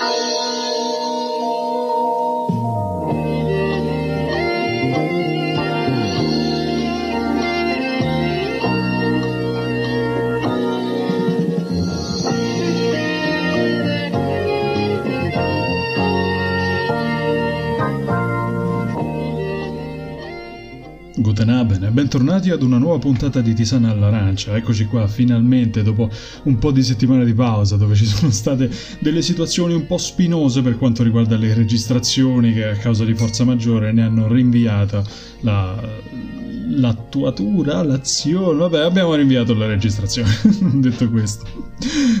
Música Abend, bentornati ad una nuova puntata di Tisana all'Arancia. Eccoci qua, finalmente, dopo un po' di settimane di pausa, dove ci sono state delle situazioni un po' spinose per quanto riguarda le registrazioni che a causa di forza maggiore ne hanno rinviata la, l'attuatura, l'azione. Vabbè, abbiamo rinviato la registrazione. Detto questo,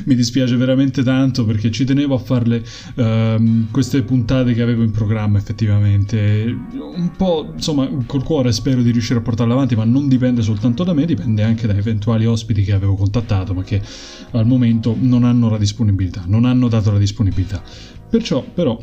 mi dispiace veramente tanto perché ci tenevo a farle uh, queste puntate che avevo in programma effettivamente. Un po', insomma, col cuore spero di riuscire a portarle avanti, ma non dipende soltanto da me, dipende anche da eventuali ospiti che avevo contattato, ma che al momento non hanno la disponibilità, non hanno dato la disponibilità. Perciò, però,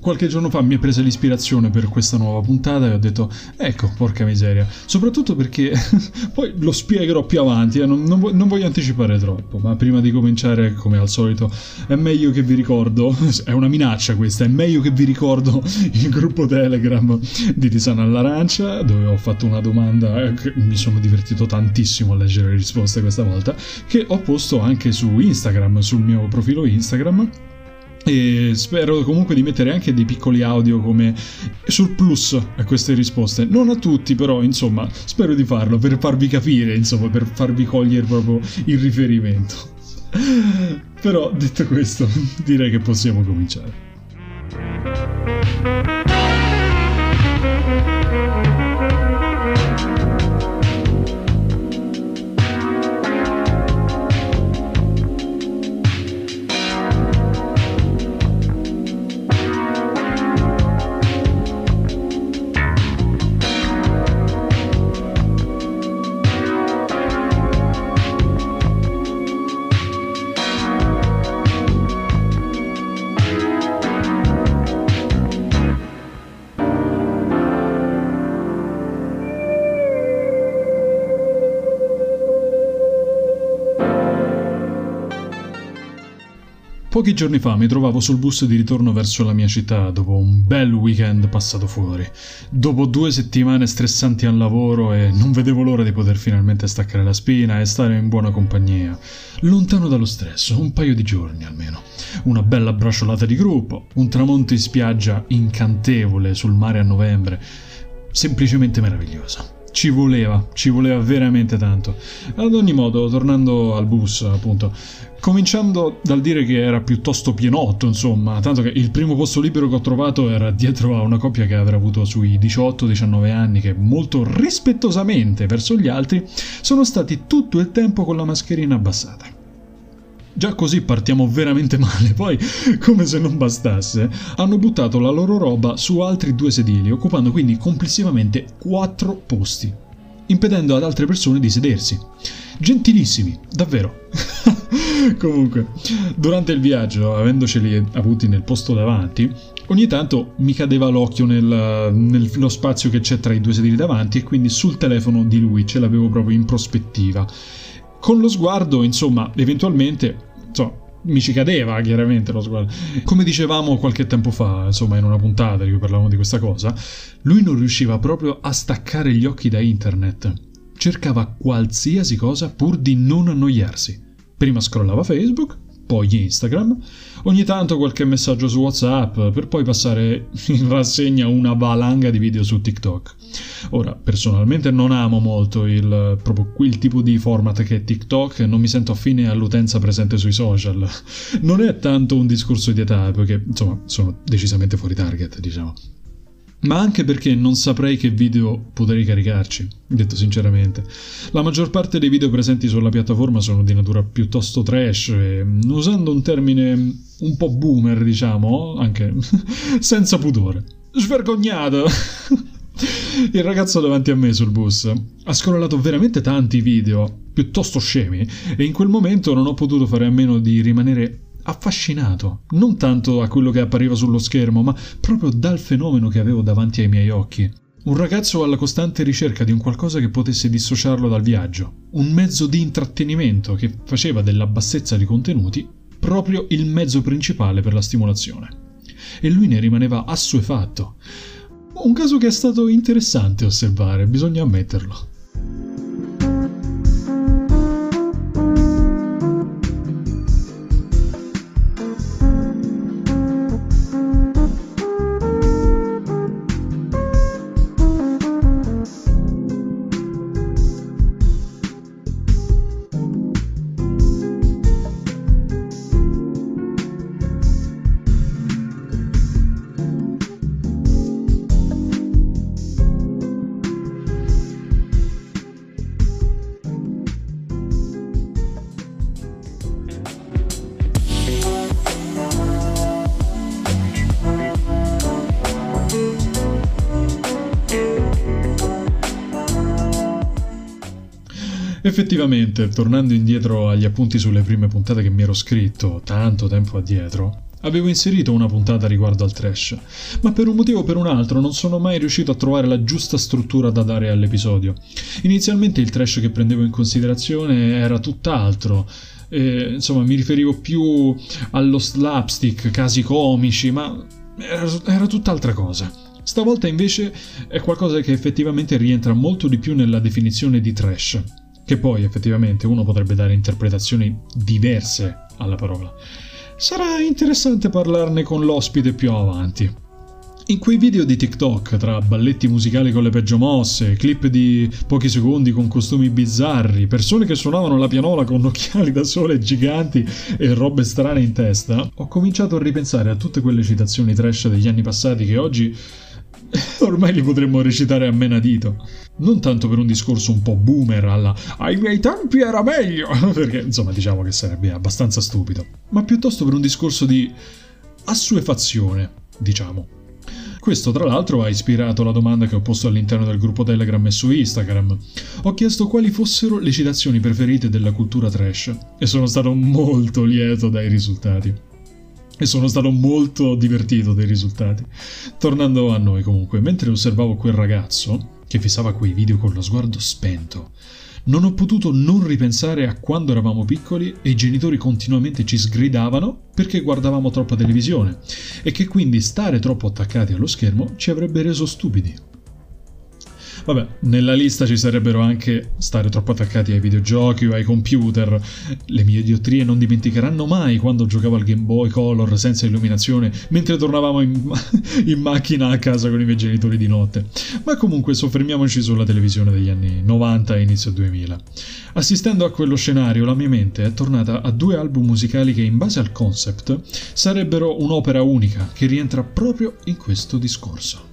qualche giorno fa mi è presa l'ispirazione per questa nuova puntata e ho detto ecco porca miseria. Soprattutto perché poi lo spiegherò più avanti eh, non, non, non, voglio anticipare troppo ma prima di cominciare come al solito è meglio che vi ricordo è una minaccia questa è meglio che vi ricordo il gruppo telegram di Tisana all'arancia dove ho fatto una domanda eh, mi sono divertito tantissimo a leggere le risposte questa volta che ho posto anche su Instagram sul mio profilo Instagram e spero comunque di mettere anche dei piccoli audio come surplus a queste risposte. Non a tutti, però, insomma, spero di farlo per farvi capire, insomma, per farvi cogliere proprio il riferimento. però, detto questo, direi che possiamo cominciare. Pochi giorni fa mi trovavo sul bus di ritorno verso la mia città dopo un bel weekend passato fuori. Dopo due settimane stressanti al lavoro e non vedevo l'ora di poter finalmente staccare la spina e stare in buona compagnia. Lontano dallo stress, un paio di giorni almeno. Una bella bracciolata di gruppo, un tramonto in spiaggia incantevole sul mare a novembre. Semplicemente meraviglioso. Ci voleva, ci voleva veramente tanto. Ad ogni modo, tornando al bus, appunto, cominciando dal dire che era piuttosto pienotto, insomma, tanto che il primo posto libero che ho trovato era dietro a una coppia che avrà avuto sui 18-19 anni, che molto rispettosamente verso gli altri sono stati tutto il tempo con la mascherina abbassata. Già così partiamo veramente male, poi, come se non bastasse, hanno buttato la loro roba su altri due sedili, occupando quindi complessivamente quattro posti, impedendo ad altre persone di sedersi. Gentilissimi, davvero. Comunque, durante il viaggio, avendoceli avuti nel posto davanti, ogni tanto mi cadeva l'occhio nel, nello spazio che c'è tra i due sedili davanti e quindi sul telefono di lui ce l'avevo proprio in prospettiva. Con lo sguardo, insomma, eventualmente insomma, mi ci cadeva chiaramente lo sguardo. Come dicevamo qualche tempo fa, insomma, in una puntata di cui parlavamo di questa cosa, lui non riusciva proprio a staccare gli occhi da internet. Cercava qualsiasi cosa pur di non annoiarsi. Prima scrollava Facebook, poi Instagram, ogni tanto qualche messaggio su WhatsApp, per poi passare in rassegna una valanga di video su TikTok. Ora, personalmente non amo molto il, proprio quel tipo di format che è TikTok, non mi sento affine all'utenza presente sui social. Non è tanto un discorso di età, perché insomma sono decisamente fuori target, diciamo ma anche perché non saprei che video potrei caricarci, detto sinceramente. La maggior parte dei video presenti sulla piattaforma sono di natura piuttosto trash e, usando un termine un po' boomer, diciamo, anche senza pudore. Svergognato! Il ragazzo davanti a me sul bus ha scrollato veramente tanti video, piuttosto scemi, e in quel momento non ho potuto fare a meno di rimanere affascinato, non tanto a quello che appariva sullo schermo, ma proprio dal fenomeno che avevo davanti ai miei occhi. Un ragazzo alla costante ricerca di un qualcosa che potesse dissociarlo dal viaggio, un mezzo di intrattenimento che faceva della bassezza di contenuti proprio il mezzo principale per la stimolazione. E lui ne rimaneva assuefatto. Un caso che è stato interessante osservare, bisogna ammetterlo. Effettivamente, tornando indietro agli appunti sulle prime puntate che mi ero scritto tanto tempo addietro, Avevo inserito una puntata riguardo al trash, ma per un motivo o per un altro non sono mai riuscito a trovare la giusta struttura da dare all'episodio. Inizialmente il trash che prendevo in considerazione era tutt'altro, e, insomma mi riferivo più allo slapstick, casi comici, ma era, era tutt'altra cosa. Stavolta invece è qualcosa che effettivamente rientra molto di più nella definizione di trash che poi effettivamente uno potrebbe dare interpretazioni diverse alla parola. Sarà interessante parlarne con l'ospite più avanti. In quei video di TikTok, tra balletti musicali con le peggio mosse, clip di pochi secondi con costumi bizzarri, persone che suonavano la pianola con occhiali da sole giganti e robe strane in testa, ho cominciato a ripensare a tutte quelle citazioni trash degli anni passati che oggi ormai li potremmo recitare a menadito. Non tanto per un discorso un po' boomer alla ai miei tempi era meglio, perché insomma diciamo che sarebbe abbastanza stupido, ma piuttosto per un discorso di assuefazione, diciamo. Questo tra l'altro ha ispirato la domanda che ho posto all'interno del gruppo Telegram e su Instagram. Ho chiesto quali fossero le citazioni preferite della cultura trash e sono stato molto lieto dai risultati e sono stato molto divertito dei risultati. Tornando a noi comunque, mentre osservavo quel ragazzo che fissava quei video con lo sguardo spento, non ho potuto non ripensare a quando eravamo piccoli e i genitori continuamente ci sgridavano perché guardavamo troppa televisione e che quindi stare troppo attaccati allo schermo ci avrebbe reso stupidi. Vabbè, nella lista ci sarebbero anche stare troppo attaccati ai videogiochi o ai computer. Le mie idiottrie non dimenticheranno mai quando giocavo al Game Boy Color senza illuminazione mentre tornavamo in, in macchina a casa con i miei genitori di notte. Ma comunque soffermiamoci sulla televisione degli anni 90 e inizio 2000. Assistendo a quello scenario, la mia mente è tornata a due album musicali che, in base al concept, sarebbero un'opera unica che rientra proprio in questo discorso.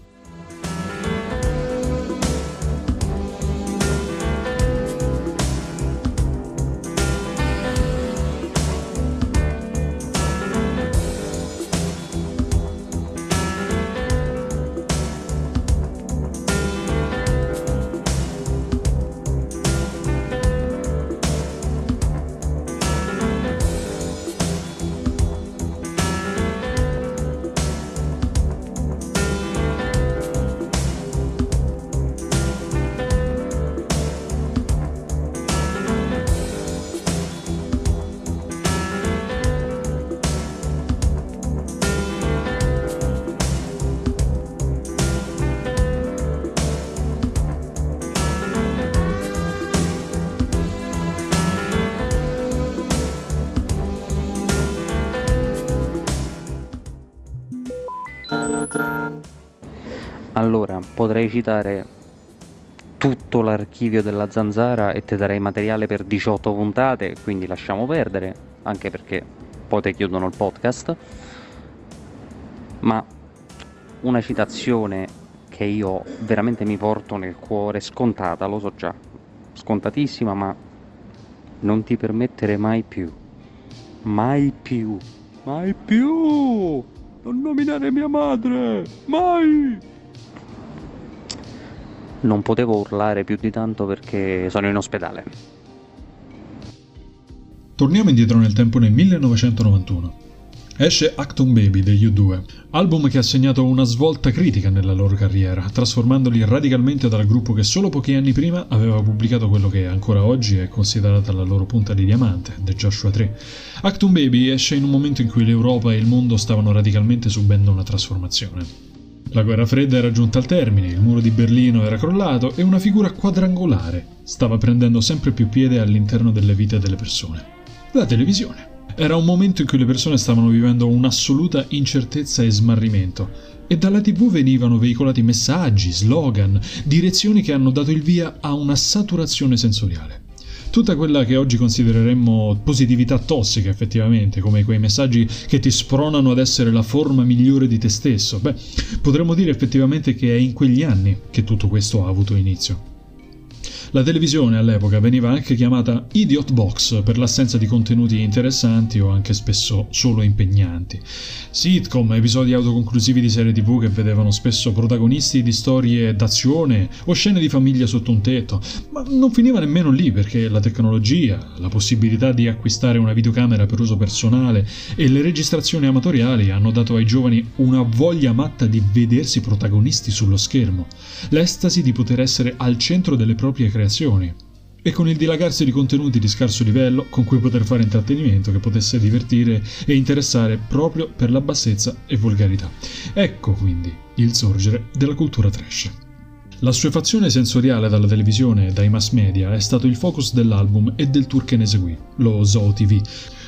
Allora, potrei citare tutto l'archivio della zanzara e te darei materiale per 18 puntate, quindi lasciamo perdere, anche perché poi te chiudono il podcast. Ma una citazione che io veramente mi porto nel cuore, scontata, lo so già, scontatissima, ma non ti permettere mai più, mai più, mai più, non nominare mia madre, mai! Non potevo urlare più di tanto perché sono in ospedale. Torniamo indietro nel tempo nel 1991. Esce Acton Baby degli U2, album che ha segnato una svolta critica nella loro carriera, trasformandoli radicalmente dal gruppo che solo pochi anni prima aveva pubblicato quello che ancora oggi è considerata la loro punta di diamante, The Joshua 3. Acton Baby esce in un momento in cui l'Europa e il mondo stavano radicalmente subendo una trasformazione. La guerra fredda era giunta al termine, il muro di Berlino era crollato e una figura quadrangolare stava prendendo sempre più piede all'interno delle vite delle persone. La televisione. Era un momento in cui le persone stavano vivendo un'assoluta incertezza e smarrimento e dalla tv venivano veicolati messaggi, slogan, direzioni che hanno dato il via a una saturazione sensoriale. Tutta quella che oggi considereremmo positività tossica effettivamente, come quei messaggi che ti spronano ad essere la forma migliore di te stesso, beh, potremmo dire effettivamente che è in quegli anni che tutto questo ha avuto inizio. La televisione all'epoca veniva anche chiamata Idiot Box per l'assenza di contenuti interessanti o anche spesso solo impegnanti. Sitcom, episodi autoconclusivi di serie tv che vedevano spesso protagonisti di storie d'azione o scene di famiglia sotto un tetto, ma non finiva nemmeno lì perché la tecnologia, la possibilità di acquistare una videocamera per uso personale e le registrazioni amatoriali hanno dato ai giovani una voglia matta di vedersi protagonisti sullo schermo, l'estasi di poter essere al centro delle proprie creazioni creazioni e con il dilagarsi di contenuti di scarso livello con cui poter fare intrattenimento che potesse divertire e interessare proprio per la bassezza e volgarità. Ecco quindi il sorgere della cultura trash. La suefazione sensoriale dalla televisione e dai mass media è stato il focus dell'album e del tour che ne seguì, lo Zoo TV,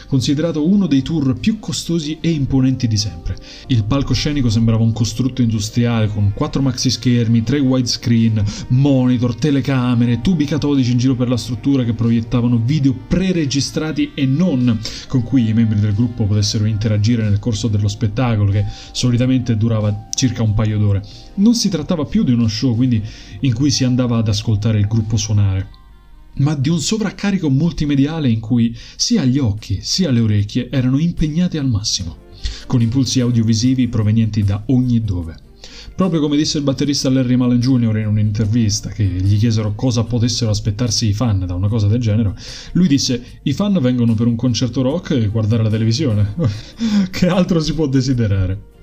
considerato uno dei tour più costosi e imponenti di sempre. Il palcoscenico sembrava un costrutto industriale con quattro maxi schermi, tre widescreen, monitor, telecamere, tubi catodici in giro per la struttura che proiettavano video pre-registrati e non con cui i membri del gruppo potessero interagire nel corso dello spettacolo che solitamente durava circa un paio d'ore. Non si trattava più di uno show, quindi in cui si andava ad ascoltare il gruppo suonare ma di un sovraccarico multimediale in cui sia gli occhi sia le orecchie erano impegnati al massimo, con impulsi audiovisivi provenienti da ogni dove. Proprio come disse il batterista Larry Mullen Jr. in un'intervista che gli chiesero cosa potessero aspettarsi i fan da una cosa del genere, lui disse i fan vengono per un concerto rock e guardare la televisione. che altro si può desiderare?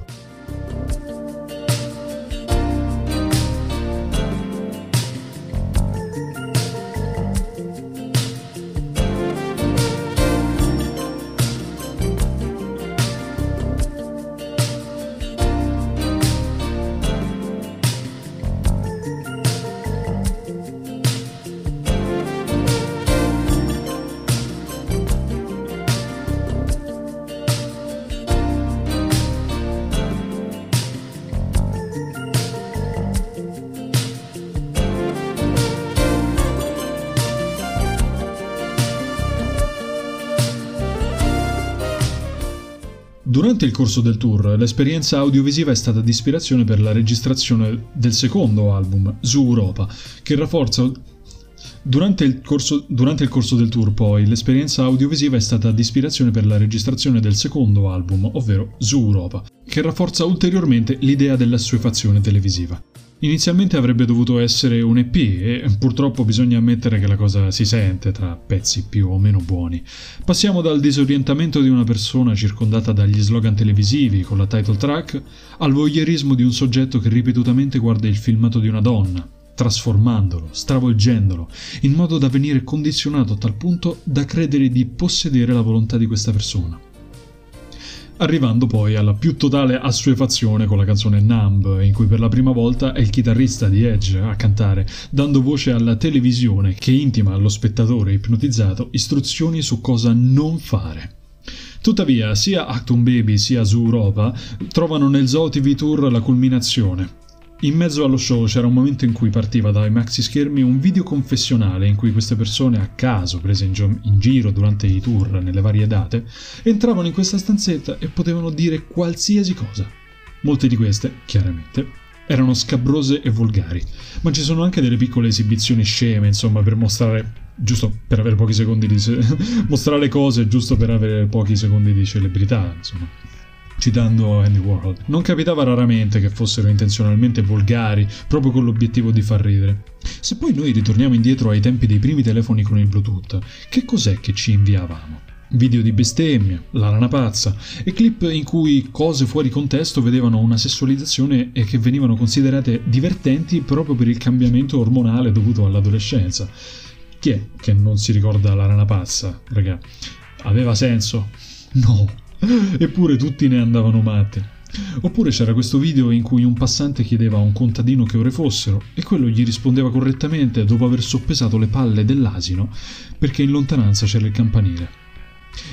Durante il corso del tour, l'esperienza audiovisiva è stata di ispirazione per la registrazione del secondo album, Zoo Europa, che rafforza Durante il, corso, durante il, corso, del tour, poi, l'esperienza audiovisiva è stata di ispirazione per la registrazione del secondo album, ovvero Zoo Europa, che rafforza ulteriormente l'idea della suefazione televisiva. Inizialmente avrebbe dovuto essere un EP e purtroppo bisogna ammettere che la cosa si sente tra pezzi più o meno buoni. Passiamo dal disorientamento di una persona circondata dagli slogan televisivi con la title track al voyeurismo di un soggetto che ripetutamente guarda il filmato di una donna, trasformandolo, stravolgendolo, in modo da venire condizionato a tal punto da credere di possedere la volontà di questa persona arrivando poi alla più totale assuefazione con la canzone Numb, in cui per la prima volta è il chitarrista di Edge a cantare, dando voce alla televisione che intima allo spettatore ipnotizzato istruzioni su cosa non fare. Tuttavia, sia Acton Baby sia Zoo Europa trovano nel Zoo TV Tour la culminazione, in mezzo allo show c'era un momento in cui partiva dai maxi schermi un video confessionale in cui queste persone a caso, prese in, gio- in, giro durante i tour nelle varie date, entravano in questa stanzetta e potevano dire qualsiasi cosa. Molte di queste, chiaramente, erano scabrose e volgari, ma ci sono anche delle piccole esibizioni sceme, insomma, per mostrare, giusto per avere pochi secondi di... Se- mostrare cose giusto per avere pochi secondi di celebrità, insomma citando Andy Warhol. Non capitava raramente che fossero intenzionalmente volgari, proprio con l'obiettivo di far ridere. Se poi noi ritorniamo indietro ai tempi dei primi telefoni con il Bluetooth, che cos'è che ci inviavamo? video di bestemmia, la rana pazza e clip in cui cose fuori contesto vedevano una sessualizzazione e che venivano considerate divertenti proprio per il cambiamento ormonale dovuto all'adolescenza. Chi è che non si ricorda la rana pazza, raga? Aveva senso? No. Eppure tutti ne andavano matti. Oppure c'era questo video in cui un passante chiedeva a un contadino che ore fossero e quello gli rispondeva correttamente dopo aver soppesato le palle dell'asino perché in lontananza c'era il campanile.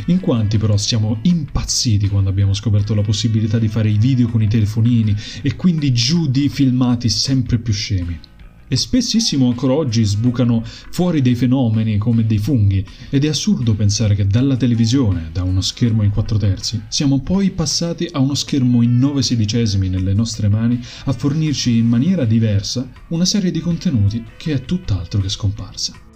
In quanti però siamo impazziti quando abbiamo scoperto la possibilità di fare i video con i telefonini e quindi giù di filmati sempre più scemi. E spessissimo ancora oggi sbucano fuori dei fenomeni come dei funghi ed è assurdo pensare che dalla televisione, da uno schermo in 4 terzi, siamo poi passati a uno schermo in 9 sedicesimi nelle nostre mani a fornirci in maniera diversa una serie di contenuti che è tutt'altro che scomparsa.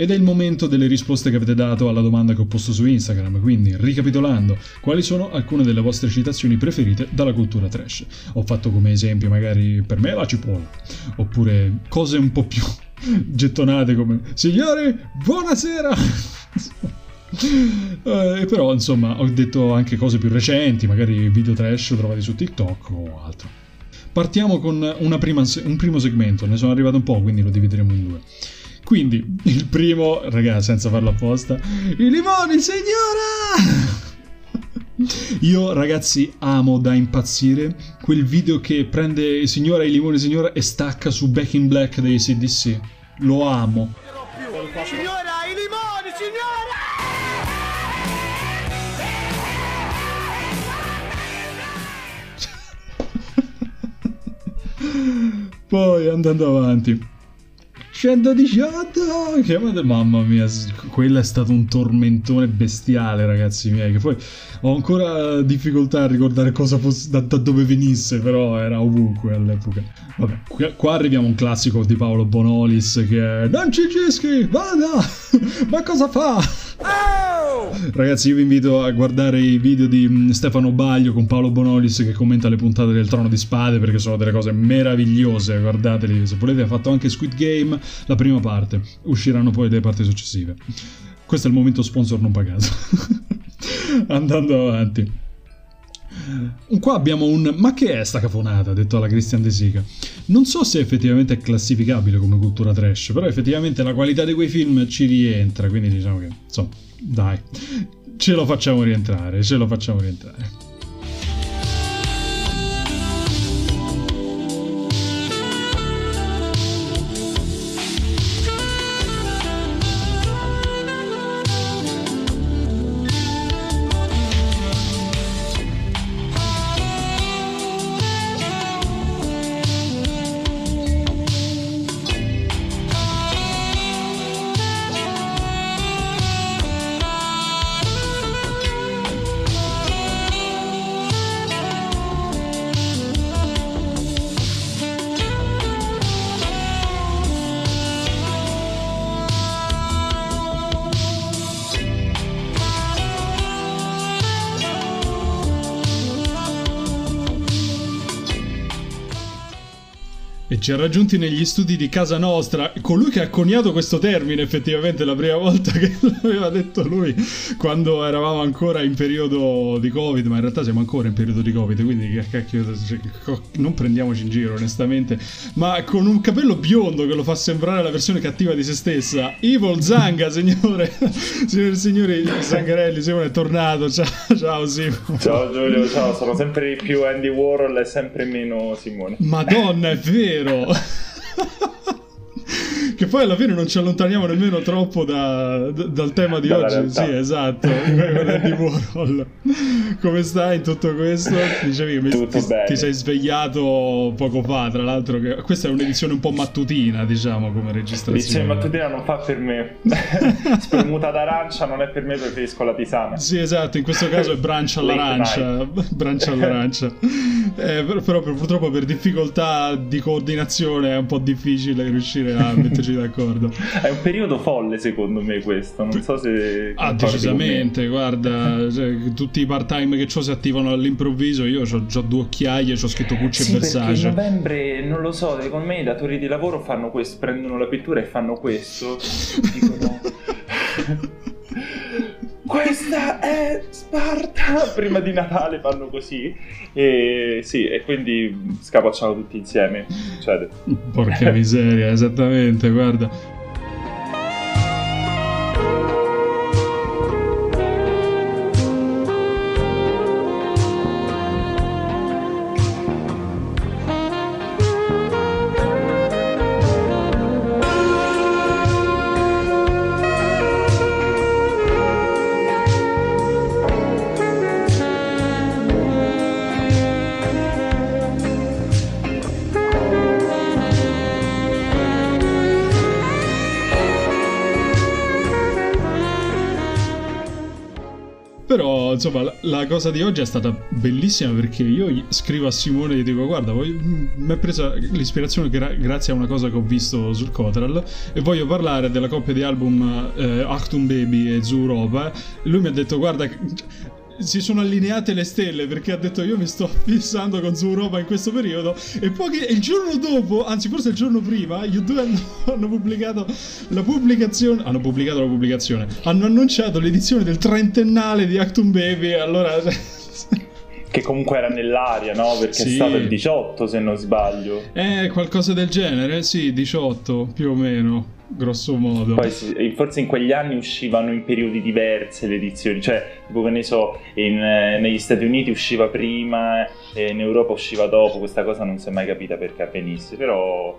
Ed è il momento delle risposte che avete dato alla domanda che ho posto su Instagram, quindi ricapitolando, quali sono alcune delle vostre citazioni preferite dalla cultura trash? Ho fatto come esempio magari per me la cipolla, oppure cose un po' più gettonate come Signori, buonasera! eh, però insomma ho detto anche cose più recenti, magari video trash trovati su TikTok o altro. Partiamo con prima, un primo segmento, ne sono arrivato un po', quindi lo divideremo in due. Quindi, il primo, ragazzi, senza farlo apposta, i limoni, signora! Io, ragazzi, amo da impazzire quel video che prende signora i limoni, signora, e stacca su Back in Black dei CDC. Lo amo. Signora, i limoni, signora! Poi, andando avanti. 118 chiamate mamma mia quello è stato un tormentone bestiale ragazzi miei che poi ho ancora difficoltà a ricordare cosa fosse da, da dove venisse però era ovunque all'epoca. Vabbè qua arriviamo a un classico di Paolo Bonolis che è non ci gischi vada! Ma cosa fa! Ragazzi io vi invito a guardare i video di mm, Stefano Baglio con Paolo Bonolis che commenta le puntate del Trono di Spade perché sono delle cose meravigliose guardateli se volete ha fatto anche Squid Game la prima parte, usciranno poi le parti successive. Questo è il momento sponsor non pagato. Andando avanti. Qua abbiamo un ma che è sta cafonata, detto alla Christian De Sica. Non so se effettivamente è classificabile come cultura trash, però effettivamente la qualità di quei film ci rientra, quindi diciamo che, insomma, dai, ce lo facciamo rientrare, ce lo facciamo rientrare. Ci ha raggiunti negli studi di casa nostra, colui che ha coniato questo termine effettivamente la prima volta che l'aveva detto lui quando eravamo ancora in periodo di Covid, ma in realtà siamo ancora in periodo di Covid, quindi che cacchio, non prendiamoci in giro onestamente, ma con un capello biondo che lo fa sembrare la versione cattiva di se stessa, Evil Zanga, signore, signore e signori, Zangarelli, Simone è tornato, ciao, ciao Simone. Ciao Giulio, ciao, sono sempre più Andy Warhol e sempre meno Simone. Madonna, è vero! よ che poi alla fine non ci allontaniamo nemmeno troppo da, da, dal tema di Dalla oggi. realtà. Sì, esatto. Andy Warhol. Come stai in tutto questo? Dicevi che ti, ti sei svegliato poco fa, tra l'altro. Che, questa è un'edizione un po' mattutina, diciamo, come registrazione. Dice mattutina non fa per me. Spremuta d'arancia non è per me, preferisco la tisana. Sì, esatto, in questo caso è brancia all'arancia. brancia all'arancia. Eh, per- però per- purtroppo per difficoltà di coordinazione è un po' difficile riuscire a metterci d'accordo. È un periodo folle secondo me questo, non so se... Ah, decisamente, guarda, cioè, tutti i part-time che ho si attivano all'improvviso, io ho già due occhiaie, ho scritto Pucci Sì, e perché in Versace. novembre, non lo so, secondo me i datori di lavoro fanno questo, prendono la pittura e fanno questo. Dicono... Questa è Sparta! Prima di Natale fanno così. E sì, e quindi scapacciano tutti insieme. Succede. Porca miseria, esattamente, guarda. Cosa di oggi è stata bellissima perché io scrivo a Simone e dico: Guarda, mi è presa l'ispirazione gra- grazie a una cosa che ho visto sul Cotral e voglio parlare della coppia di album eh, Achtung Baby e Zoo Europa. Lui mi ha detto: Guarda. Si sono allineate le stelle perché ha detto io mi sto fissando con Europa in questo periodo e poi che- il giorno dopo, anzi forse il giorno prima, gli due hanno, hanno pubblicato la pubblicazione, hanno pubblicato la pubblicazione, hanno annunciato l'edizione del trentennale di Actum Baby, allora... Che comunque era nell'aria, no? Perché Sì. è stato il 18, se non sbaglio. È qualcosa del genere, sì, 18 più o meno, grosso modo. Poi sì, forse in quegli anni uscivano in periodi diversi le edizioni, cioè tipo che ne so, in, eh, negli Stati Uniti usciva prima e in Europa usciva dopo, questa cosa non si è mai capita perché avvenisse, però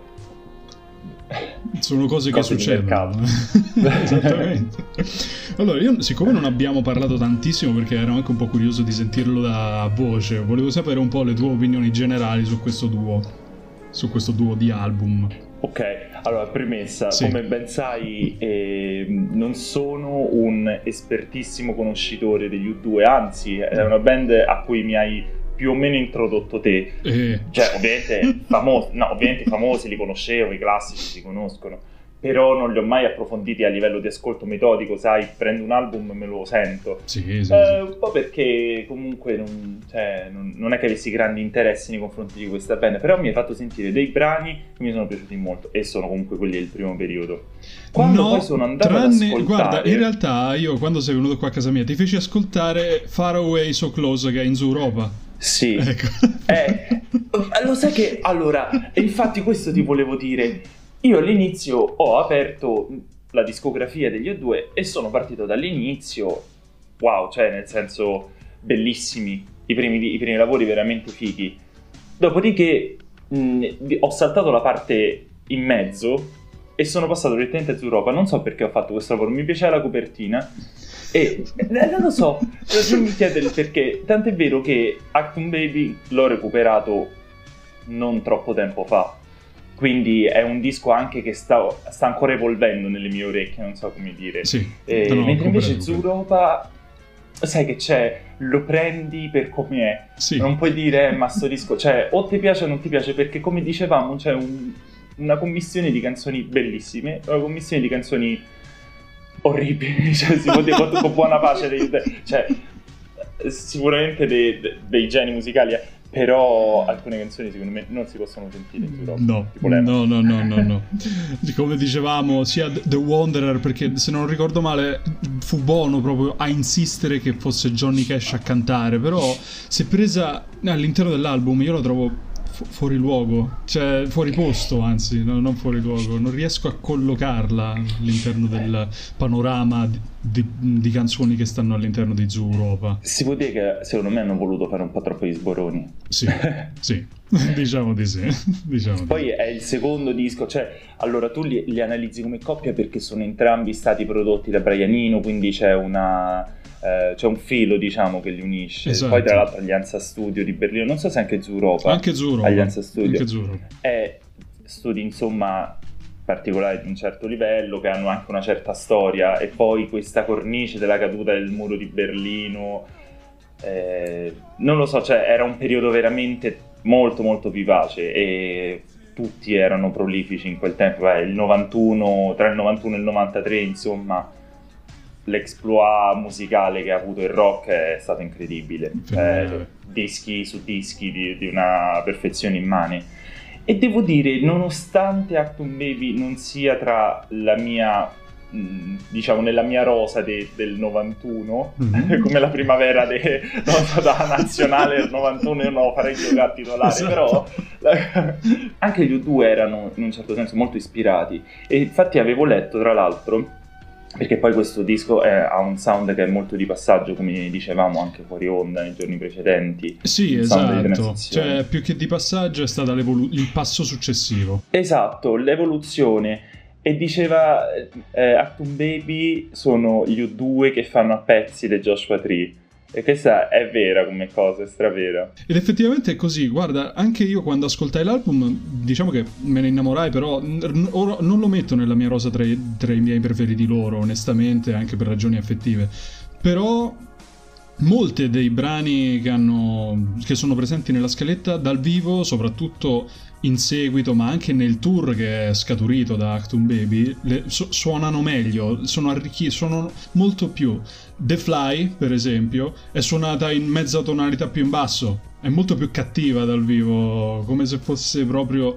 Sono cose che Cose di succedono. Esattamente. Allora, io siccome non abbiamo parlato tantissimo perché ero anche un po' curioso di sentirlo da voce, volevo sapere un po' le tue opinioni generali su questo duo, su questo duo di album. Ok, allora premessa, Sì. come ben sai ehm, non sono un espertissimo conoscitore degli U2, anzi è una band a cui mi hai più o meno introdotto te, E Cioè, ovviamente, famosi, no, ovviamente i famosi li conoscevo, i classici si conoscono, però non li ho mai approfonditi a livello di ascolto metodico, sai, prendo un album e me lo sento. sì, sì, sì. Eh, un po' perché comunque non, cioè, non- non è che avessi grandi interessi nei confronti di questa band, però mi hai fatto sentire dei brani che mi sono piaciuti molto e sono comunque quelli del primo periodo. Quando no, poi sono andato tranne, ascoltare... guarda, in realtà io quando sei venuto qua a casa mia ti feci ascoltare Far Away So Close che è in Europa. Sì, Ecco. Eh, lo sai che allora, infatti questo ti volevo dire. Io all'inizio ho aperto la discografia degli O2 e sono partito dall'inizio. Wow, cioè nel senso bellissimi, i primi, i primi lavori veramente fighi. Dopodiché mh, ho saltato la parte in mezzo e sono passato direttamente su Europa. Non so perché ho fatto questo lavoro, mi piaceva la copertina. E eh, non lo so, non mi chiede il perché. Tant'è vero che Actum Baby l'ho recuperato non troppo tempo fa. Quindi è un disco anche che sta, sta ancora evolvendo nelle mie orecchie, non so come dire. Sì. Eh, No, no, mentre invece Zuropa, sai che c'è, lo prendi per come è. Sì. Non puoi dire, eh, ma sto disco, cioè, o ti piace o non ti piace, perché come dicevamo c'è un- una commissione di canzoni bellissime, una commissione di canzoni orribili, cioè si può dire con, buona pace, dei, de- cioè, sicuramente dei, de- dei geni musicali, eh, però alcune canzoni secondo me non si possono sentire in Europa. No, no, no, no, no, no. Come dicevamo, sia The Wanderer, perché se non ricordo male fu Bono proprio a insistere che fosse Johnny Cash a cantare, però se presa all'interno dell'album io la trovo fu- fuori luogo, cioè fuori posto, anzi, no, non fuori luogo. Non riesco a collocarla all'interno del panorama di, di, di canzoni che stanno all'interno di Zoo Europa. Si può dire che secondo me hanno voluto fare un po' troppo gli sboroni. Sì, sì, diciamo di sì. Diciamo di Poi sì. è il secondo disco, cioè, allora tu li, li analizzi come coppia perché sono entrambi stati prodotti da Brianino, quindi c'è una... eh, c'è un filo, diciamo, che li unisce. Esatto. Poi, tra l'altro, Alianza Studio di Berlino, non so se anche Zuropa. Anche Zoo Europa. Alianza Studio. Anche Zoo Europa. è studi insomma particolari di un certo livello che hanno anche una certa storia e poi questa cornice della caduta del muro di Berlino eh, non lo so cioè era un periodo veramente molto molto vivace e tutti erano prolifici in quel tempo eh, il 91 tra il 91 e il 93 insomma l'exploit musicale che ha avuto il rock è stato incredibile. Eh, dischi su dischi di, di una perfezione immane e devo dire, nonostante Actum Baby non sia tra la mia, diciamo, nella mia rosa de- del 91, Mhm. come la primavera de- no, da nazionale del 91, io non lo farei giocare titolare, Esatto. però la- anche gli U2 erano in un certo senso molto ispirati. E infatti avevo letto, tra l'altro, perché poi questo disco è- ha un sound che è molto di passaggio, come dicevamo anche fuori onda nei giorni precedenti. Sì, esatto. Cioè, più che di passaggio è stato il passo successivo. Esatto, l'evoluzione. E diceva eh, Actum Baby sono gli U2 che fanno a pezzi le Joshua Tree. E questa è vera come cosa, è stravera. Ed effettivamente è così, guarda, anche io quando ascoltai l'album, diciamo che me ne innamorai, però n- ora non lo metto nella mia rosa tra i, tra i miei preferiti loro, onestamente, anche per ragioni affettive. Però molte dei brani che, hanno, che sono presenti nella scaletta dal vivo, soprattutto in seguito, ma anche nel tour che è scaturito da Actum Baby, le- su- suonano meglio, sono arricchiti, sono molto più. The Fly, per esempio, è suonata in mezza tonalità più in basso, è molto più cattiva dal vivo, come se fosse proprio...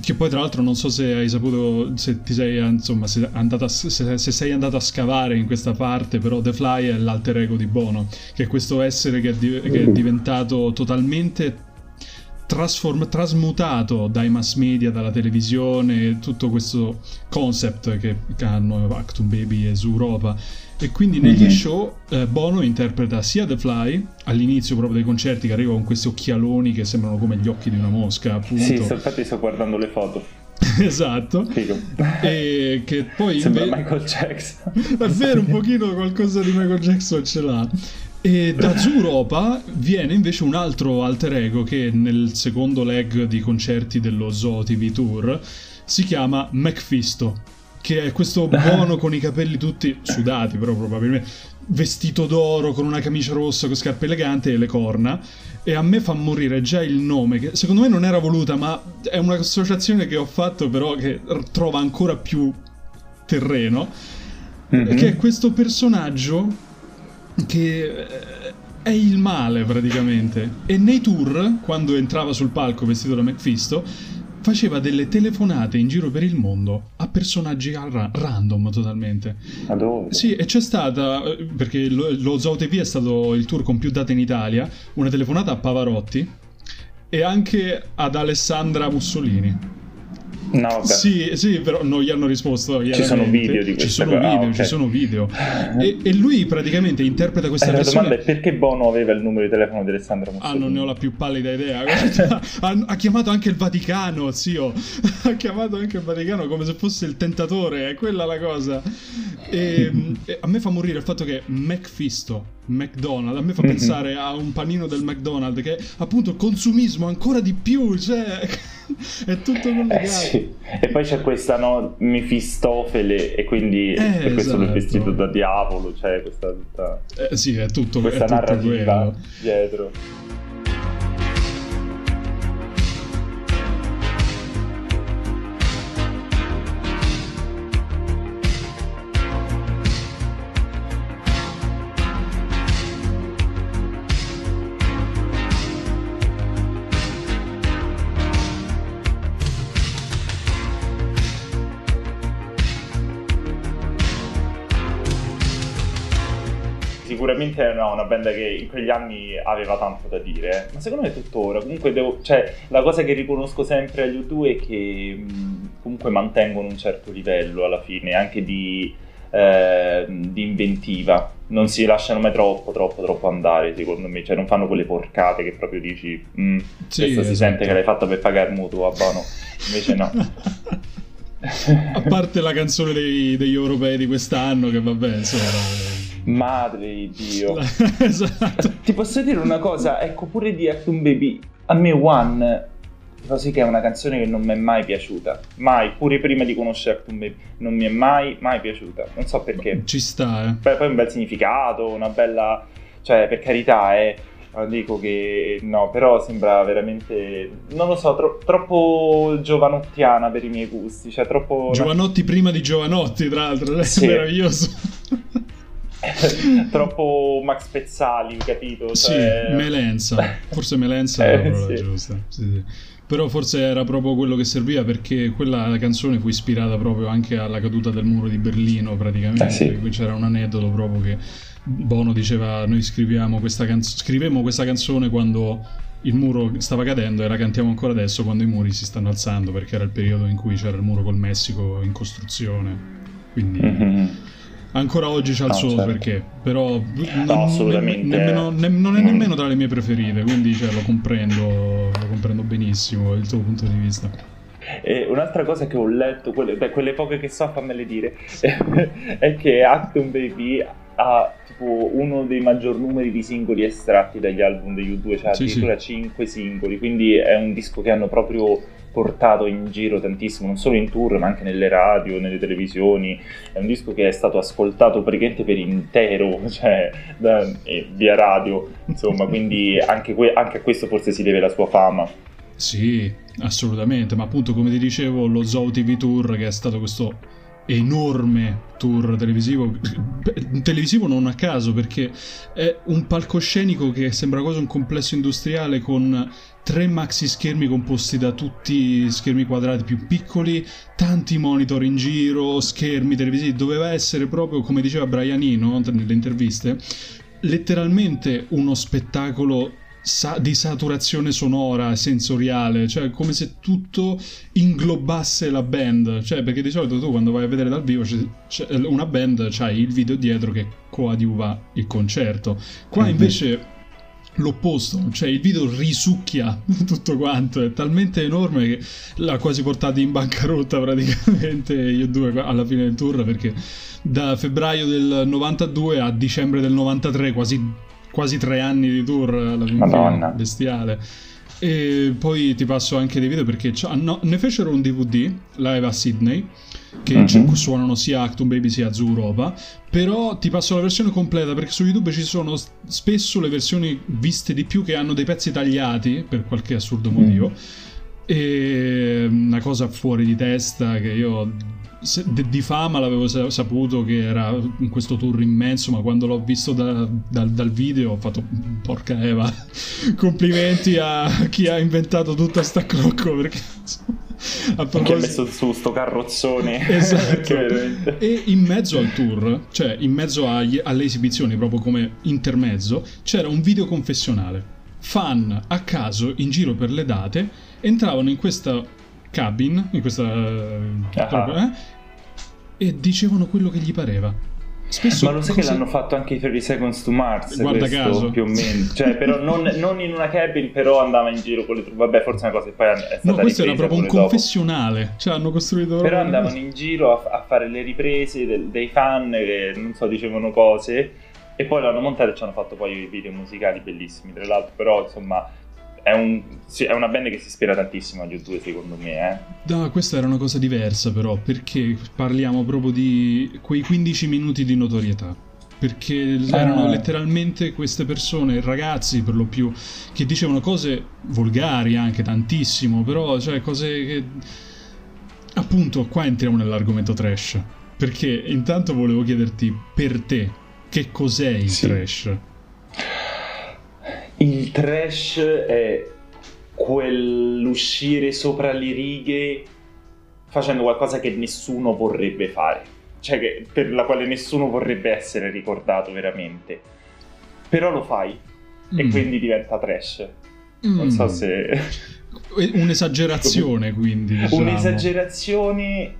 Che poi tra l'altro non so se hai saputo, se ti sei, insomma, se, a- se, se sei andato a scavare in questa parte, però The Fly è l'alter ego di Bono, che è questo essere che è, di- che è diventato totalmente trasform- trasmutato dai mass media, dalla televisione, tutto questo concept che, hanno Actum Baby e Europa. E quindi negli Mhm. show eh, Bono interpreta sia The Fly all'inizio proprio dei concerti che arriva con questi occhialoni che sembrano come gli occhi di una mosca, appunto. Sì, sto- infatti sto guardando le foto. esatto. Figo. E che poi Sembra inve- Michael Jackson. è vero, un pochino qualcosa di Michael Jackson ce l'ha. E da Zuropa viene invece un altro alter ego che nel secondo leg di concerti dello Zoo TV Tour si chiama Macfisto, che è questo buono con i capelli tutti sudati, però probabilmente vestito d'oro con una camicia rossa con scarpe eleganti e le corna. E a me fa morire già il nome, che secondo me non era voluta, ma è un'associazione che ho fatto, però che trova ancora più terreno Mhm. che è questo personaggio che eh, è il male praticamente. E nei tour, quando entrava sul palco vestito da Mephisto, faceva delle telefonate in giro per il mondo a personaggi a ra- random totalmente. Adoro. Sì, e c'è stata, eh, perché lo, lo Zoo TV è stato il tour con più date in Italia, una telefonata a Pavarotti e anche ad Alessandra Mussolini. No, vabbè. Sì, sì, però non gli hanno risposto. Ci sono video di Ci questa sono video, Ah, ok. ci sono video. E, e lui praticamente interpreta questa Eh, la domanda è perché Bono aveva il numero di telefono di Alessandra Ah, Mussolini? non ne ho la più pallida idea. Guarda, ha, ha chiamato anche il Vaticano, zio. Ha chiamato anche il Vaticano come se fosse il tentatore, è quella la cosa. E, e a me fa morire il fatto che Macfisto, McDonald's, a me fa Mhm. pensare a un panino del McDonald's che è appunto consumismo ancora di più, cioè è tutto collegato. Eh sì. E poi c'è questa no, Mefistofele e quindi Eh, per questo esatto. vestito da diavolo, cioè questa, tutta, Eh, sì, è tutto, questa è narrativa dietro. Sicuramente è una, band che in quegli anni aveva tanto da dire, ma secondo me tuttora. Comunque, devo, cioè, la cosa che riconosco sempre agli U2 è che mh, comunque mantengono un certo livello alla fine, anche di, eh, di inventiva. Non si lasciano mai troppo, troppo, troppo andare, secondo me. Cioè, non fanno quelle porcate che proprio dici, mm, sì, questo esatto. si sente che l'hai fatta per pagare il mutuo a Bono. Invece no. a parte la canzone dei, degli europei di quest'anno, che vabbè, insomma. Madre di Dio. esatto. Ti posso dire una cosa? Ecco, pure di Actum Baby, a me One così che è una canzone che non mi è mai piaciuta. Mai, pure prima di conoscere Actum Baby, non mi è mai, mai piaciuta. Non so perché. Ci sta, eh. Poi, poi un bel significato, una bella... Cioè, per carità, eh dico che no, però sembra veramente, non lo so, tro- troppo giovanottiana per i miei gusti, cioè troppo... Giovanotti prima di Giovanotti, tra l'altro, è sì. meraviglioso. troppo Max Pezzali, capito? Cioè... Sì, Melenza, forse Melenza è la parola sì. giusta. Sì, sì. Però forse era proprio quello che serviva perché quella canzone fu ispirata proprio anche alla caduta del muro di Berlino praticamente. Eh sì. Qui c'era un aneddoto proprio che Bono diceva noi scriviamo questa canzone, scrivemmo questa canzone quando il muro stava cadendo e la cantiamo ancora adesso quando i muri si stanno alzando perché era il periodo in cui c'era il muro col Messico in costruzione. Quindi... Mm-hmm ancora oggi c'ha il no, suo certo. perché, però no, assolutamente. Nemmeno, ne, non è nemmeno tra le mie preferite, quindi cioè, lo comprendo, lo comprendo benissimo il tuo punto di vista. E un'altra cosa che ho letto, quelle, beh, quelle poche che so, fammele dire, è che Acton Baby ha tipo uno dei maggior numeri di singoli estratti dagli album degli U2, cioè sì, addirittura sì. 5 singoli, quindi è un disco che hanno proprio portato in giro tantissimo, non solo in tour, ma anche nelle radio, nelle televisioni. È un disco che è stato ascoltato praticamente per intero, cioè da, eh, via radio, insomma, quindi anche, que- anche a questo forse si deve la sua fama. Sì, assolutamente, ma appunto come ti dicevo, lo Zoo TV Tour che è stato questo enorme tour televisivo, televisivo non a caso perché è un palcoscenico che sembra quasi un complesso industriale con tre maxi schermi composti da tutti schermi quadrati più piccoli, tanti monitor in giro, schermi televisivi, doveva essere proprio come diceva Brian Eno nelle interviste, letteralmente uno spettacolo sa- di saturazione sonora, sensoriale, cioè come se tutto inglobasse la band, cioè perché di solito tu quando vai a vedere dal vivo c'è, c'è una band, c'hai il video dietro che coadiuva il concerto, qua mm-hmm. invece l'opposto, cioè il video risucchia tutto quanto, è talmente enorme che l'ha quasi portato in bancarotta praticamente io due alla fine del tour perché da febbraio del 92 a dicembre del 93 quasi quasi tre anni di tour alla fine, bestiale. E poi ti passo anche dei video perché no, ne fecero un DVD live a Sydney che mm-hmm. suonano sia Acton Baby sia Zoo Europa però ti passo la versione completa perché su YouTube ci sono spesso le versioni viste di più che hanno dei pezzi tagliati per qualche assurdo motivo mm. e una cosa fuori di testa che io di fama l'avevo saputo che era in questo tour immenso, ma quando l'ho visto da, da, dal video ho fatto porca Eva. Complimenti a chi ha inventato tutta sta crocco perché a proposito... Chi ha messo su sto carrozzone. Esatto. E in mezzo al tour cioè in mezzo agli, alle esibizioni proprio come intermezzo c'era un video confessionale. Fan a caso in giro per le date entravano in questa cabin, in questa... Uh-huh. Eh, e dicevano quello che gli pareva. Spesso Ma lo sai che l'hanno fatto anche i 30 Seconds to Mars? Guarda questo, caso. Più o meno. Cioè, però non, non, in una cabin, però andava in giro con le truppe. Vabbè, forse è una cosa che poi è stata No, questo era proprio un confessionale. Dopo. Cioè, hanno costruito... Però andavano in giro a, a fare le riprese del, dei fan che, non so, dicevano cose. E poi l'hanno montato e ci hanno fatto poi i video musicali bellissimi, tra l'altro. Però, insomma, è, un, sì, è, una band che si ispira tantissimo agli U2 secondo me. Eh. No, questa era una cosa diversa però, perché parliamo proprio di quei 15 minuti di notorietà. Perché erano ah. letteralmente queste persone, ragazzi per lo più, che dicevano cose volgari anche tantissimo, però cioè cose che... Appunto, qua entriamo nell'argomento trash. Perché intanto volevo chiederti per te che cos'è il sì. trash? Il trash è quell'uscire sopra le righe facendo qualcosa che nessuno vorrebbe fare. cioè che, per la quale nessuno vorrebbe essere ricordato veramente. Però lo fai mm. e quindi diventa trash. Mm. Non so se... Un'esagerazione quindi. Diciamo. Un'esagerazione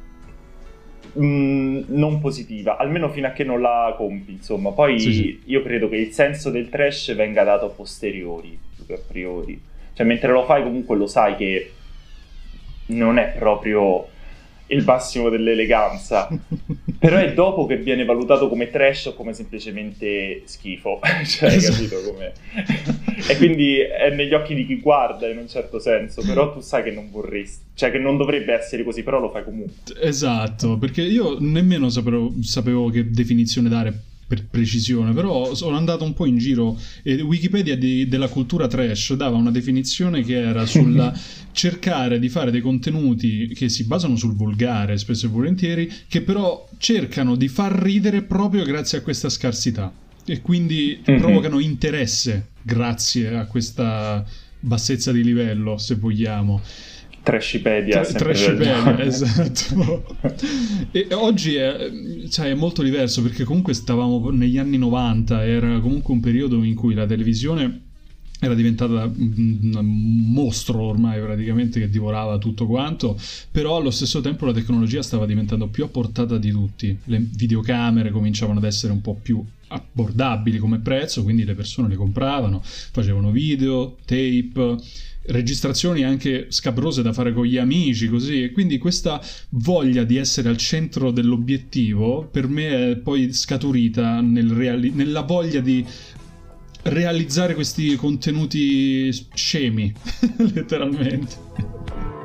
mh, mm, non positiva, almeno fino a che non la compi, insomma. Poi sì, sì. io credo che il senso del trash venga dato a posteriori, più che a priori. Cioè mentre lo fai comunque lo sai che non è proprio il massimo dell'eleganza. Però è dopo che viene valutato come trash o come semplicemente schifo. cioè, hai capito come. e quindi è negli occhi di chi guarda in un certo senso. Però tu sai che non vorresti. Cioè, che non dovrebbe essere così, però lo fai comunque. Esatto, perché io nemmeno sapevo, sapevo che definizione dare per precisione, però sono andato un po' in giro e Wikipedia di, della cultura trash dava una definizione che era sul cercare di fare dei contenuti che si basano sul volgare, spesso e volentieri, che però cercano di far ridere proprio grazie a questa scarsità e quindi mm-hmm. provocano interesse grazie a questa bassezza di livello, se vogliamo. Trashipedia. Tra- Trashipedia, esatto. e oggi è, cioè, è, molto diverso perché comunque stavamo negli anni 90, era comunque un periodo in cui la televisione era diventata un mostro ormai praticamente che divorava tutto quanto, però allo stesso tempo la tecnologia stava diventando più a portata di tutti, le videocamere cominciavano ad essere un po' più abbordabili come prezzo, quindi le persone le compravano, facevano video, tape, registrazioni anche scabrose da fare con gli amici, così. E quindi questa voglia di essere al centro dell'obiettivo per me è poi scaturita nel reali- nella voglia di realizzare questi contenuti scemi, letteralmente.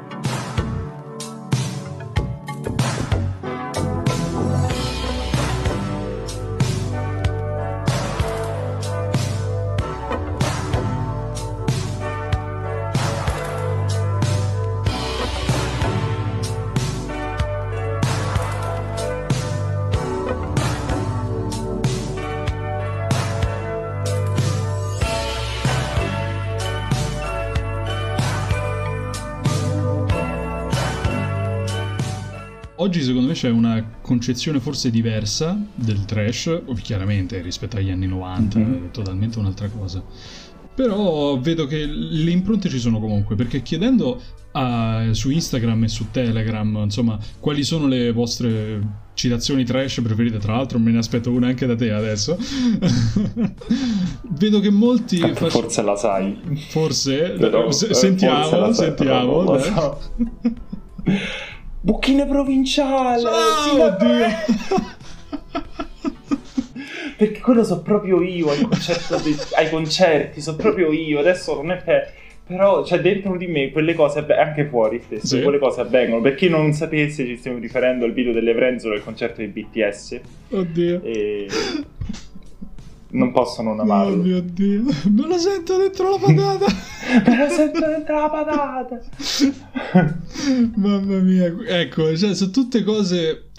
Oggi secondo me c'è una concezione forse diversa del trash, chiaramente rispetto agli anni 90, mm-hmm. è totalmente un'altra cosa. Però vedo che le impronte ci sono comunque, perché chiedendo a, su Instagram e su Telegram, insomma, quali sono le vostre citazioni trash preferite, tra l'altro me ne aspetto una anche da te adesso. vedo che molti... Faccio... Forse la sai. Forse? Però, S- sentiamo, forse sentiamo. So. Bucchine provinciale! Oh, oddio! Perché quello so proprio io ai, di, ai concerti, so proprio io. Adesso non è per... Però, cioè, dentro di me quelle cose, anche fuori stesso, sì. quelle cose avvengono. Per chi non sapesse, ci stiamo riferendo al video delle Vrenzole al concerto di BTS. Oddio. E non posso non amarlo. Oh mio dio, me lo sento dentro la patata. me lo sento dentro la patata. Mamma mia, ecco, cioè, sono tutte cose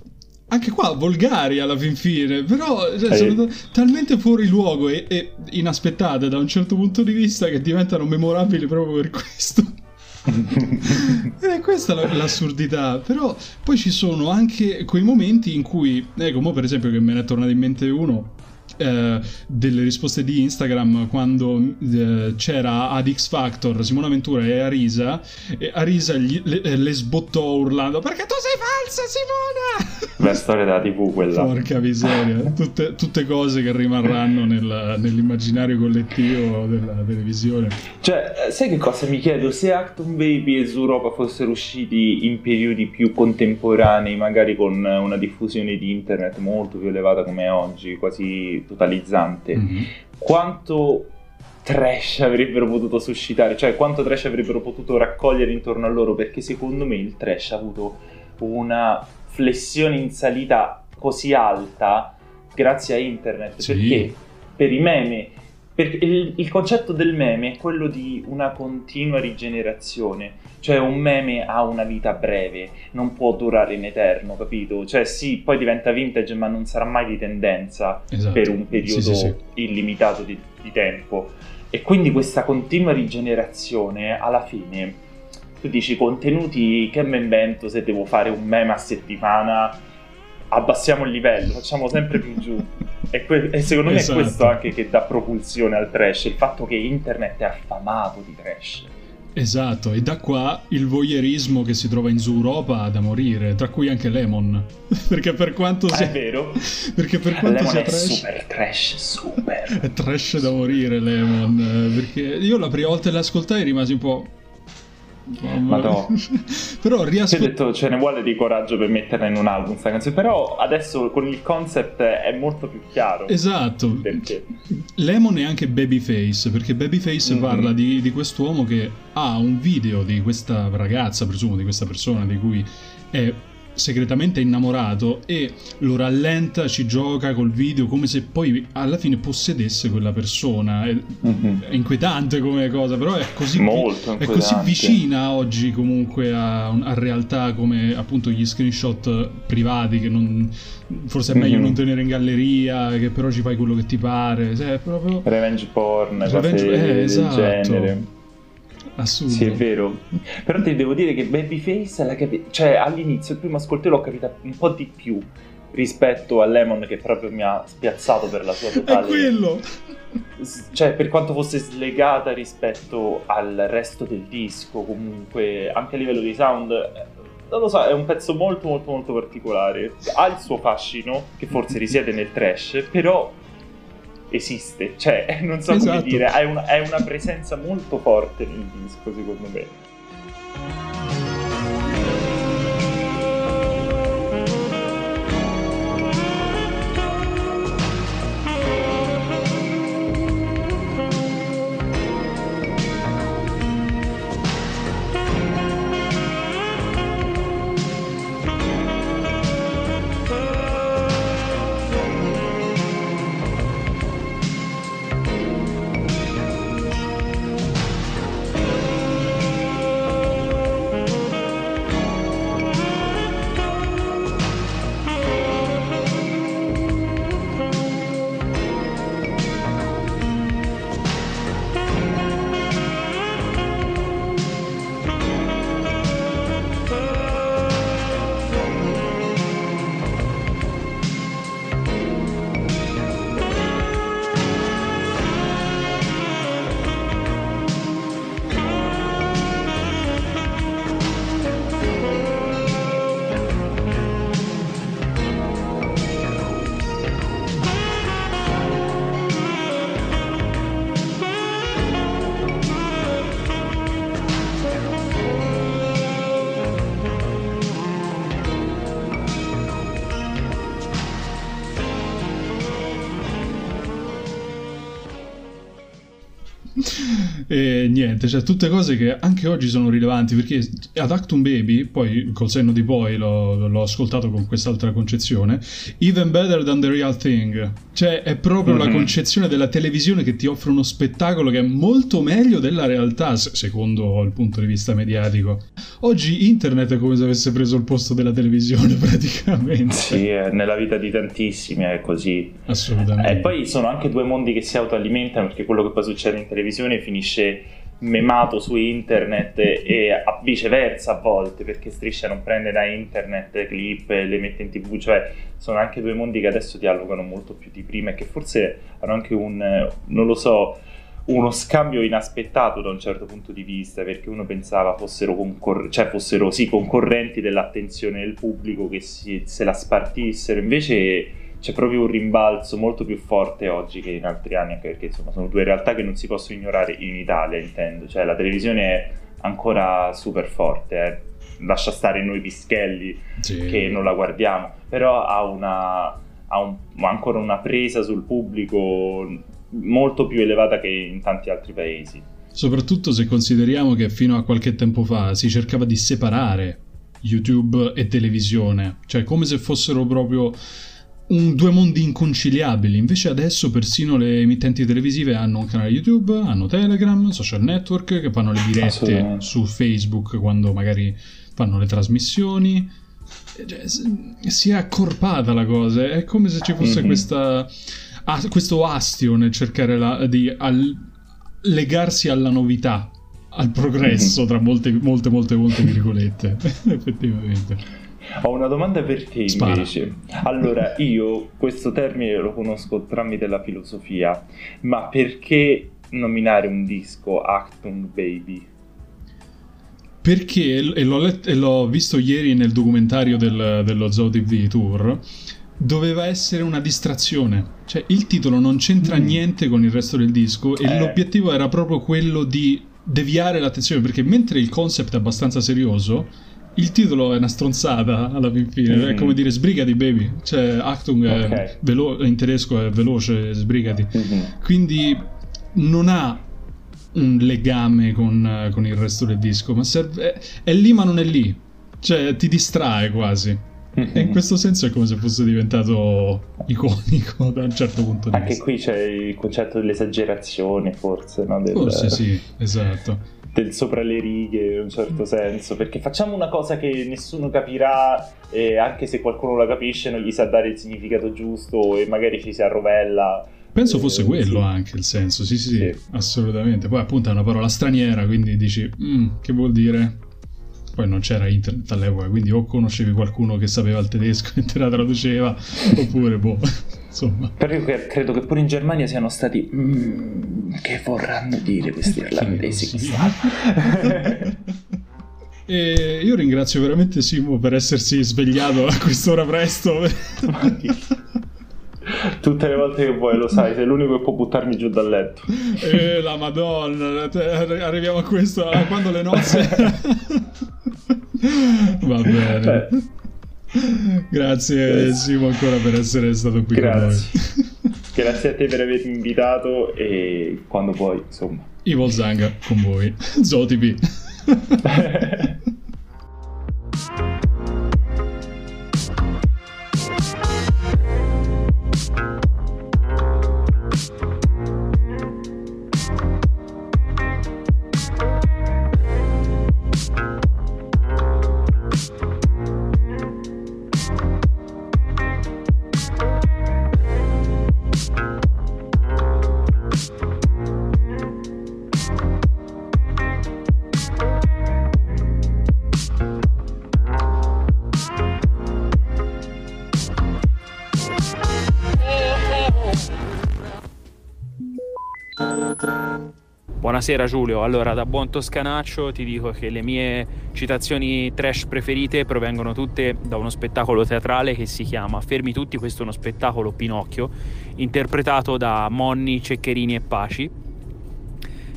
anche qua volgari alla fin fine, però cioè, sono talmente fuori luogo e, e, inaspettate da un certo punto di vista che diventano memorabili proprio per questo. e questa è l'assurdità, però poi ci sono anche quei momenti in cui, ecco, mo per esempio che me ne è tornato in mente uno eh, delle risposte di Instagram quando eh, c'era ad X Factor Simona Ventura e Arisa e Arisa gli, le, eh, le, sbottò urlando perché tu sei falsa Simona? La storia della tv quella. Porca miseria. Tutte, tutte cose che rimarranno nel, nell'immaginario collettivo della televisione. Cioè sai che cosa mi chiedo? Se Acton Baby e Zuropa fossero usciti in periodi più contemporanei magari con una diffusione di internet molto più elevata come oggi quasi totalizzante, mm-hmm. quanto trash avrebbero potuto suscitare, cioè quanto trash avrebbero potuto raccogliere intorno a loro, perché secondo me il trash ha avuto una flessione in salita così alta grazie a internet, sì. perché per i meme il, il, concetto del meme è quello di una continua rigenerazione, cioè un meme ha una vita breve, non può durare in eterno, capito? Cioè sì, poi diventa vintage, ma non sarà mai di tendenza esatto. per un periodo sì, sì, sì. illimitato di, di tempo. E quindi questa continua rigenerazione, alla fine, tu dici contenuti che mi invento se devo fare un meme a settimana abbassiamo il livello, facciamo sempre più giù. E, que- e secondo me Esatto. è questo anche che dà propulsione al trash, il fatto che internet è affamato di trash. Esatto, e da qua il voyeurismo che si trova in Europa da morire, tra cui anche Lemon. perché per quanto Ah, sia... è vero? Perché per quanto Lemon sia è trash... super trash, super. È trash da morire Lemon, eh, perché io la prima volta che l'ascoltai rimasi un po'... Madò. Però Ti ho detto ce ne vuole di coraggio per metterla in un album sta canzone, però adesso con il concept è molto più chiaro. Esatto, Perché? Lemon è anche Babyface, perché Babyface Mhm. parla di, di quest'uomo che ha un video di questa ragazza, presumo, di questa persona di cui è segretamente innamorato e lo rallenta, ci gioca col video come se poi alla fine possedesse quella persona. È, Mhm. è inquietante come cosa, però è così, Molto è così vicina oggi comunque a, a realtà come appunto gli screenshot privati che non, forse è meglio Mhm. non tenere in galleria, che però ci fai quello che ti pare. Cioè, proprio Revenge porn, Revenge- eh, esatto. genere. Assurdo. Sì, è vero. Però ti devo dire che Babyface l'ha capi- cioè all'inizio, il primo ascolto l'ho capita un po' di più rispetto a Lemon che proprio mi ha spiazzato per la sua È totale quello. S- cioè per quanto fosse slegata rispetto al resto del disco comunque anche a livello di sound eh, non lo so è un pezzo molto molto molto particolare ha il suo fascino che forse risiede nel trash però esiste cioè non so come Esatto. dire è una, è una presenza molto forte nel disco secondo me niente, cioè tutte cose che anche oggi sono rilevanti perché ad Actum Baby, poi col senno di poi l'ho, l'ho ascoltato con quest'altra concezione, Even Better Than the Real Thing, cioè è proprio la Mhm. concezione della televisione che ti offre uno spettacolo che è molto meglio della realtà, se- secondo il punto di vista mediatico. Oggi internet è come se avesse preso il posto della televisione praticamente. sì nella vita di tantissimi è così Assolutamente. E poi sono anche due mondi che si autoalimentano perché quello che poi succede in televisione finisce memato su internet e a viceversa a volte perché Striscia non prende da internet clip e le mette in tv cioè sono anche due mondi che adesso dialogano molto più di prima e che forse hanno anche un non lo so uno scambio inaspettato da un certo punto di vista perché uno pensava fossero, concor- cioè fossero sì, concorrenti dell'attenzione del pubblico che si- se la spartissero. Invece c'è proprio un rimbalzo molto più forte oggi che in altri anni, anche perché insomma sono due realtà che non si possono ignorare in Italia, intendo. Cioè la televisione è ancora super forte, eh. lascia stare noi pischelli Sì. che non la guardiamo, però ha, una, ha un- ancora una presa sul pubblico molto più elevata che in tanti altri paesi. Soprattutto se consideriamo che fino a qualche tempo fa si cercava di separare YouTube e televisione, cioè come se fossero proprio un- due mondi inconciliabili. Invece adesso persino le emittenti televisive hanno un canale YouTube, hanno Telegram, social network che fanno le dirette su Facebook quando magari fanno le trasmissioni. Cioè, si è accorpata la cosa, è come se ci fosse Mhm. questa, ah, questo astio nel cercare la- di al- legarsi alla novità, al progresso, tra molte, molte, molte, molte virgolette, effettivamente. Ho una domanda per te invece. Spara. Allora, io questo termine lo conosco tramite la filosofia, ma perché nominare un disco Actung Baby? Perché, e l'ho, let- e l'ho visto ieri nel documentario del, dello Zoo TV Tour, doveva essere una distrazione. Cioè, il titolo non c'entra mm. niente con il resto del disco e eh. l'obiettivo era proprio quello di deviare l'attenzione, perché mentre il concept è abbastanza serioso, il titolo è una stronzata alla fin fine, mm-hmm. è come dire sbrigati baby, cioè Achtung okay. velo- in tedesco è veloce, sbrigati. Mm-hmm. Quindi non ha un legame con, con, il resto del disco, ma serve, è, è lì ma non è lì, cioè ti distrae quasi. E in questo senso è come se fosse diventato iconico da un certo punto di Anche vista. Anche qui c'è il concetto dell'esagerazione, forse, no? Del... Forse sì, esatto. Del sopra le righe in un certo senso, perché facciamo una cosa che nessuno capirà e anche se qualcuno la capisce non gli sa dare il significato giusto e magari ci si arrovella. Penso fosse eh, quello sì. anche il senso, sì, sì, sì, assolutamente. Poi appunto è una parola straniera, quindi dici, mm, che vuol dire? poi non c'era internet all'epoca, quindi o conoscevi qualcuno che sapeva il tedesco e te la traduceva, oppure boh, insomma. Però io credo che pure in Germania siano stati... Mm, che vorranno dire questi irlandesi? E io ringrazio veramente Simo per essersi svegliato a quest'ora presto. Tutte le volte che vuoi, lo sai, sei l'unico che può buttarmi giù dal letto. Eh, la madonna, arriviamo a questo, quando le nozze... Va bene. Eh. Grazie Simo ancora per essere stato qui Grazie. con noi. Grazie a te per avermi invitato e quando vuoi, insomma. Ivo Zanga con voi. Zotipi. Buonasera Giulio, allora da buon toscanaccio ti dico che le mie citazioni trash preferite provengono tutte da uno spettacolo teatrale che si chiama Fermi tutti, questo è uno spettacolo Pinocchio, interpretato da Monni, Ceccherini e Paci,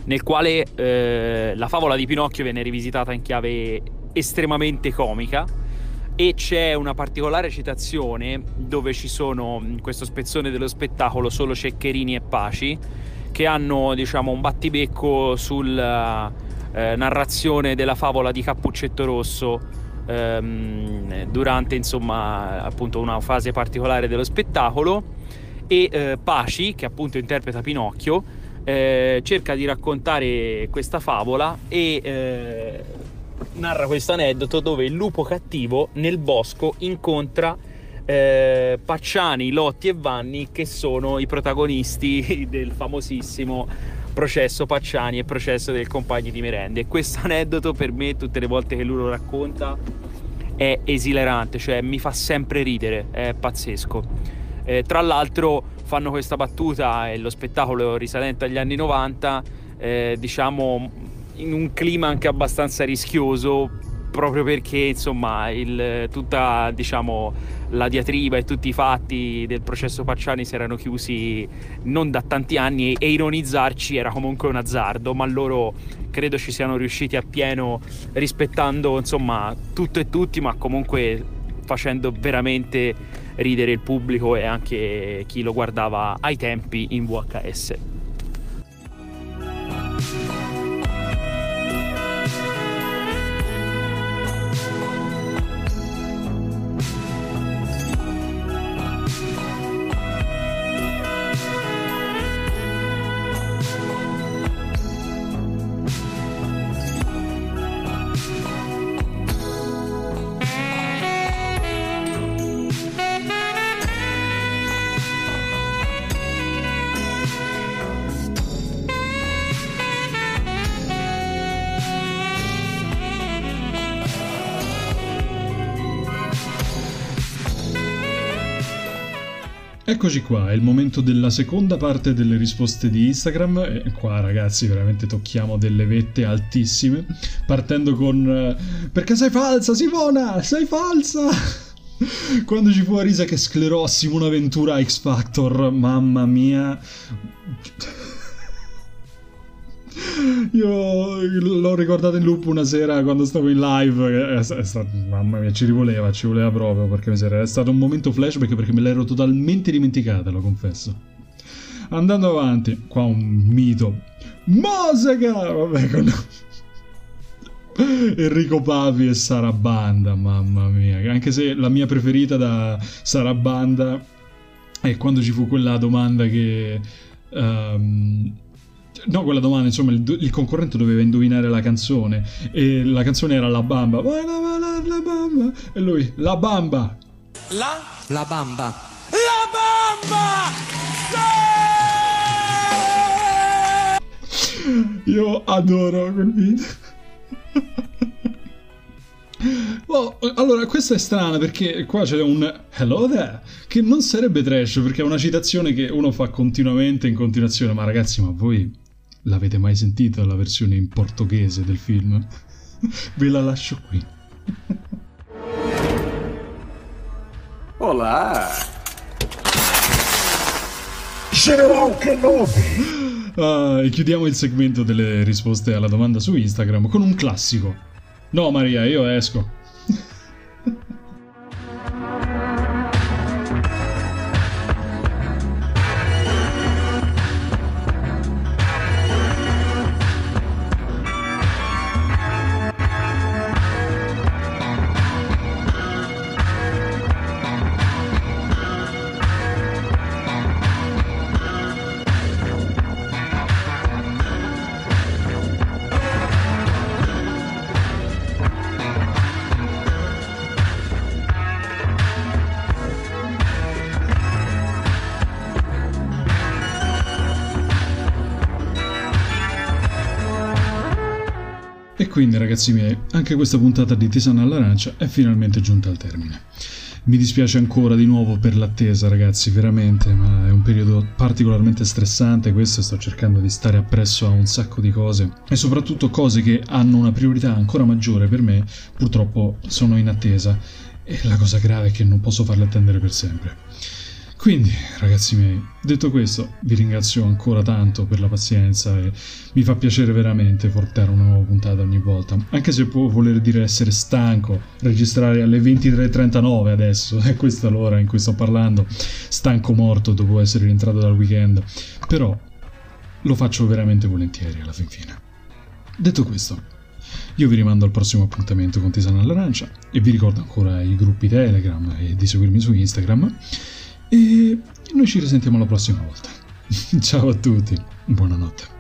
nel quale eh, la favola di Pinocchio viene rivisitata in chiave estremamente comica e c'è una particolare citazione dove ci sono in questo spezzone dello spettacolo solo Ceccherini e Paci che hanno diciamo, un battibecco sulla eh, narrazione della favola di Cappuccetto Rosso ehm, durante insomma, appunto una fase particolare dello spettacolo. E eh, Paci, che appunto interpreta Pinocchio, eh, cerca di raccontare questa favola e eh, narra questo aneddoto dove il lupo cattivo nel bosco incontra eh, Pacciani, Lotti e Vanni che sono i protagonisti del famosissimo processo Pacciani e processo del compagno di merende. Questo aneddoto per me tutte le volte che lui lo racconta è esilarante, cioè mi fa sempre ridere, è pazzesco. Eh, tra l'altro fanno questa battuta e lo spettacolo risalente agli anni 90, eh, diciamo in un clima anche abbastanza rischioso proprio perché insomma il, tutta diciamo, la diatriba e tutti i fatti del processo Pacciani si erano chiusi non da tanti anni e, ironizzarci era comunque un azzardo ma loro credo ci siano riusciti appieno rispettando insomma tutto e tutti ma comunque facendo veramente ridere il pubblico e anche chi lo guardava ai tempi in VHS. Eccoci qua, è il momento della seconda parte delle risposte di Instagram e qua ragazzi veramente tocchiamo delle vette altissime, partendo con eh, perché sei falsa Simona, sei falsa! Quando ci fu Arisa che sclerò Simona Ventura X Factor, mamma mia. Io l'ho ricordato in loop una sera quando stavo in live. È stato, mamma mia, ci rivoleva, ci voleva proprio. Perché è stato un momento flashback perché me l'ero totalmente dimenticata, lo confesso. Andando avanti, qua un mito. Mosega! Vabbè, con. Enrico Pavi e Sarabanda, mamma mia. Anche se la mia preferita da Sarabanda è quando ci fu quella domanda che. Um, No, quella domanda, insomma, il, il, concorrente doveva indovinare la canzone e la canzone era La Bamba. La, la, la Bamba. E lui, La Bamba. La? La Bamba. La Bamba! Sì! Io adoro quel video. Oh, allora, questa è strana perché qua c'è un hello there che non sarebbe trash perché è una citazione che uno fa continuamente in continuazione. Ma ragazzi, ma voi L'avete mai sentita la versione in portoghese del film? Ve la lascio qui. Olá! General Kenobi! Ah, e chiudiamo il segmento delle risposte alla domanda su Instagram con un classico. No Maria, io esco. Quindi ragazzi miei, anche questa puntata di Tisana all'arancia è finalmente giunta al termine. Mi dispiace ancora di nuovo per l'attesa ragazzi, veramente, ma è un periodo particolarmente stressante questo sto cercando di stare appresso a un sacco di cose e soprattutto cose che hanno una priorità ancora maggiore per me, purtroppo sono in attesa e la cosa grave è che non posso farle attendere per sempre. Quindi, ragazzi miei, detto questo, vi ringrazio ancora tanto per la pazienza e mi fa piacere veramente portare una nuova puntata ogni volta. Anche se può voler dire essere stanco, registrare alle 23.39 adesso, è questa l'ora in cui sto parlando, stanco morto dopo essere rientrato dal weekend. Però lo faccio veramente volentieri alla fin fine. Detto questo, io vi rimando al prossimo appuntamento con Tisana all'Arancia e vi ricordo ancora i gruppi Telegram e di seguirmi su Instagram. E noi ci risentiamo la prossima volta. Ciao a tutti, buonanotte.